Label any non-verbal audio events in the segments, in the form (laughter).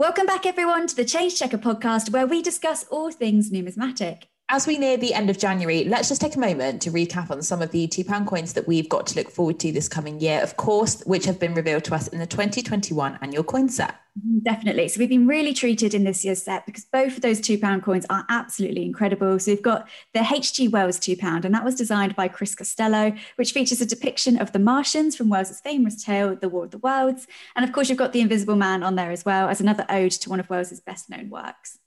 Welcome back, everyone, to the Change Checker podcast, where we discuss all things numismatic. As we near the end of January, let's just take a moment to recap on some of the £2 coins that we've got to look forward to this coming year, of course, which have been revealed to us in the 2021 annual coin set. Mm-hmm, definitely. So we've been really treated in this year's set because both of those £2 coins are absolutely incredible. So we've got the H.G. Wells £2, and that was designed by Chris Costello, which features a depiction of the Martians from Wells's famous tale, The War of the Worlds. And of course, you've got the Invisible Man on there as well as another ode to one of Wells's best known works.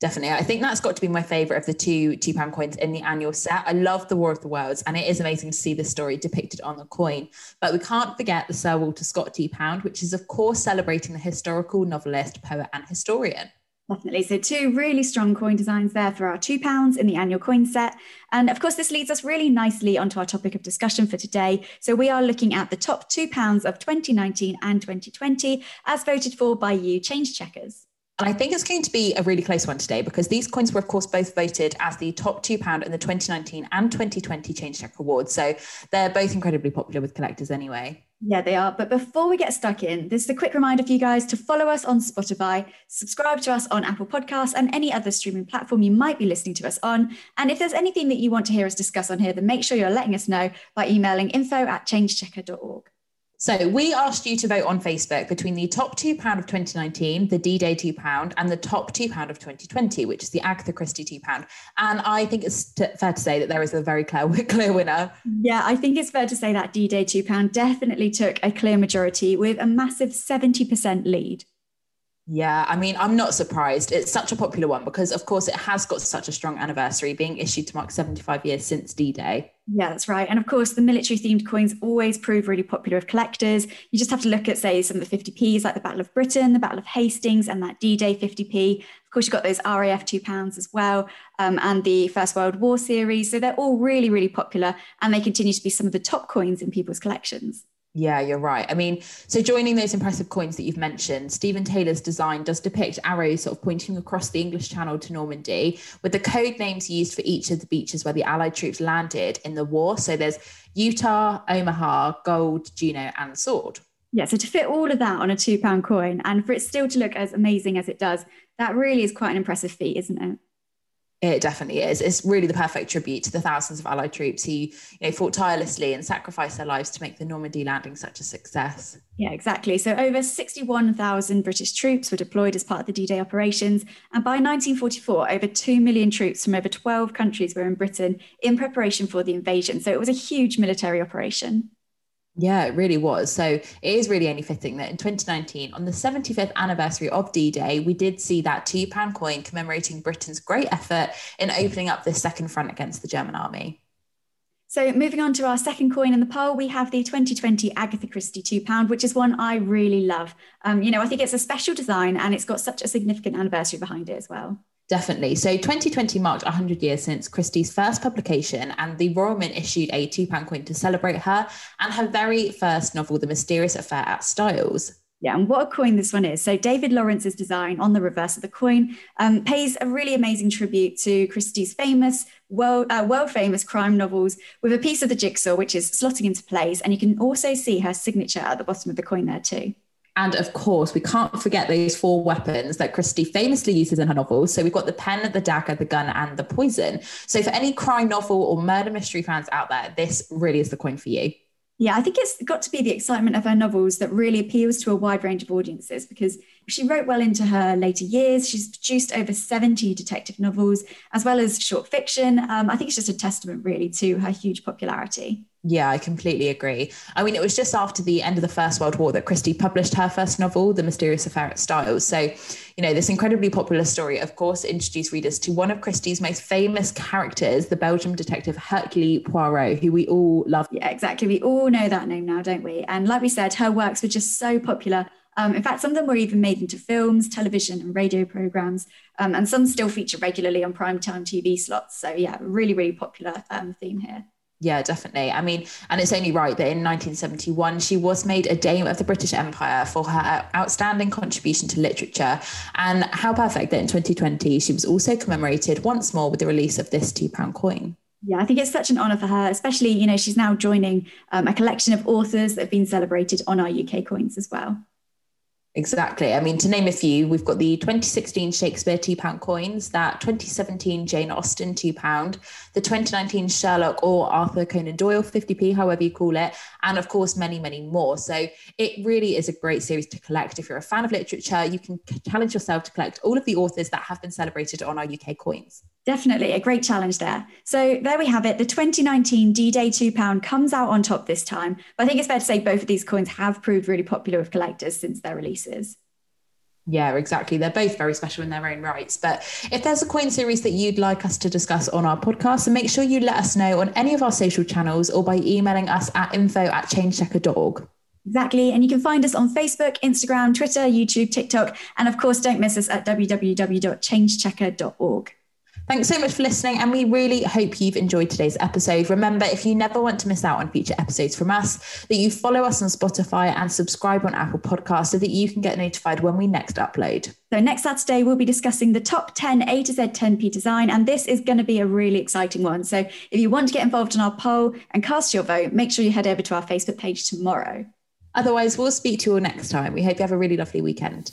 Definitely. I think that's got to be my favorite of the two two pound coins in the annual set. I love the War of the Worlds, and it is amazing to see the story depicted on the coin. But we can't forget the Sir Walter Scott two pound, which is of course celebrating the historical novelist, poet, and historian. Definitely. So, two really strong coin designs there for our two pounds in the annual coin set. And of course, this leads us really nicely onto our topic of discussion for today. So, we are looking at the top two pounds of 2019 and 2020 as voted for by you, change checkers. And I think it's going to be a really close one today because these coins were, of course, both voted as the top £2 in the 2019 and 2020 Change Check Awards. So they're both incredibly popular with collectors anyway. Yeah, they are. But before we get stuck in, this is a quick reminder for you guys to follow us on Spotify, subscribe to us on Apple Podcasts and any other streaming platform you might be listening to us on. And if there's anything that you want to hear us discuss on here, then make sure you're letting us know by emailing info at changechecker.org. So we asked you to vote on Facebook between the top two pound of 2019, the D-Day two pound, and the top two pound of 2020, which is the Agatha Christie two pound. And I think it's t- fair to say that there is a very clear, (laughs) clear winner. Yeah, I think it's fair to say that D-Day two pound definitely took a clear majority with a massive 70% lead. Yeah, I mean, I'm not surprised. It's such a popular one because, of course, it has got such a strong anniversary, being issued to mark 75 years since D Day. Yeah, that's right. And of course, the military themed coins always prove really popular with collectors. You just have to look at, say, some of the 50p's like the Battle of Britain, the Battle of Hastings, and that D Day 50p. Of course, you've got those RAF two pounds as well, um, and the First World War series. So they're all really, really popular, and they continue to be some of the top coins in people's collections. Yeah, you're right. I mean, so joining those impressive coins that you've mentioned, Stephen Taylor's design does depict arrows sort of pointing across the English Channel to Normandy, with the code names used for each of the beaches where the Allied troops landed in the war. So there's Utah, Omaha, Gold, Juno, and Sword. Yeah, so to fit all of that on a two pound coin and for it still to look as amazing as it does, that really is quite an impressive feat, isn't it? It definitely is. It's really the perfect tribute to the thousands of Allied troops who, you know, fought tirelessly and sacrificed their lives to make the Normandy landing such a success. Yeah, exactly. So over 61,000 British troops were deployed as part of the D-Day operations, and by 1944, over 2 million troops from over 12 countries were in Britain in preparation for the invasion. So it was a huge military operation. Yeah, it really was. So it is really only fitting that in 2019, on the 75th anniversary of D Day, we did see that £2 coin commemorating Britain's great effort in opening up this second front against the German army. So moving on to our second coin in the poll, we have the 2020 Agatha Christie £2, which is one I really love. Um, you know, I think it's a special design and it's got such a significant anniversary behind it as well. Definitely. So 2020 marked 100 years since Christie's first publication, and the Royal Mint issued a £2 coin to celebrate her and her very first novel, The Mysterious Affair at Styles. Yeah, and what a coin this one is. So, David Lawrence's design on the reverse of the coin um, pays a really amazing tribute to Christie's famous, world, uh, world famous crime novels with a piece of the jigsaw, which is slotting into place. And you can also see her signature at the bottom of the coin there, too. And of course, we can't forget those four weapons that Christie famously uses in her novels. So we've got the pen, the dagger, the gun, and the poison. So for any crime novel or murder mystery fans out there, this really is the coin for you. Yeah, I think it's got to be the excitement of her novels that really appeals to a wide range of audiences because she wrote well into her later years. She's produced over 70 detective novels as well as short fiction. Um, I think it's just a testament, really, to her huge popularity. Yeah, I completely agree. I mean, it was just after the end of the First World War that Christie published her first novel, The Mysterious Affair at Styles. So, you know, this incredibly popular story, of course, introduced readers to one of Christie's most famous characters, the Belgian detective Hercule Poirot, who we all love. Yeah, exactly. We all know that name now, don't we? And like we said, her works were just so popular. Um, in fact, some of them were even made into films, television, and radio programs, um, and some still feature regularly on primetime TV slots. So, yeah, really, really popular um, theme here. Yeah, definitely. I mean, and it's only right that in 1971 she was made a Dame of the British Empire for her outstanding contribution to literature. And how perfect that in 2020 she was also commemorated once more with the release of this £2 coin. Yeah, I think it's such an honour for her, especially, you know, she's now joining um, a collection of authors that have been celebrated on our UK coins as well. Exactly. I mean, to name a few, we've got the 2016 Shakespeare £2 coins, that 2017 Jane Austen £2, the 2019 Sherlock or Arthur Conan Doyle 50p, however you call it, and of course, many, many more. So it really is a great series to collect. If you're a fan of literature, you can challenge yourself to collect all of the authors that have been celebrated on our UK coins. Definitely a great challenge there. So there we have it. The 2019 D Day £2 comes out on top this time. But I think it's fair to say both of these coins have proved really popular with collectors since their releases. Yeah, exactly. They're both very special in their own rights. But if there's a coin series that you'd like us to discuss on our podcast, then make sure you let us know on any of our social channels or by emailing us at info at changechecker.org. Exactly. And you can find us on Facebook, Instagram, Twitter, YouTube, TikTok. And of course, don't miss us at www.changechecker.org. Thanks so much for listening, and we really hope you've enjoyed today's episode. Remember, if you never want to miss out on future episodes from us, that you follow us on Spotify and subscribe on Apple Podcasts so that you can get notified when we next upload. So, next Saturday, we'll be discussing the top 10 A to Z 10p design, and this is going to be a really exciting one. So, if you want to get involved in our poll and cast your vote, make sure you head over to our Facebook page tomorrow. Otherwise, we'll speak to you all next time. We hope you have a really lovely weekend.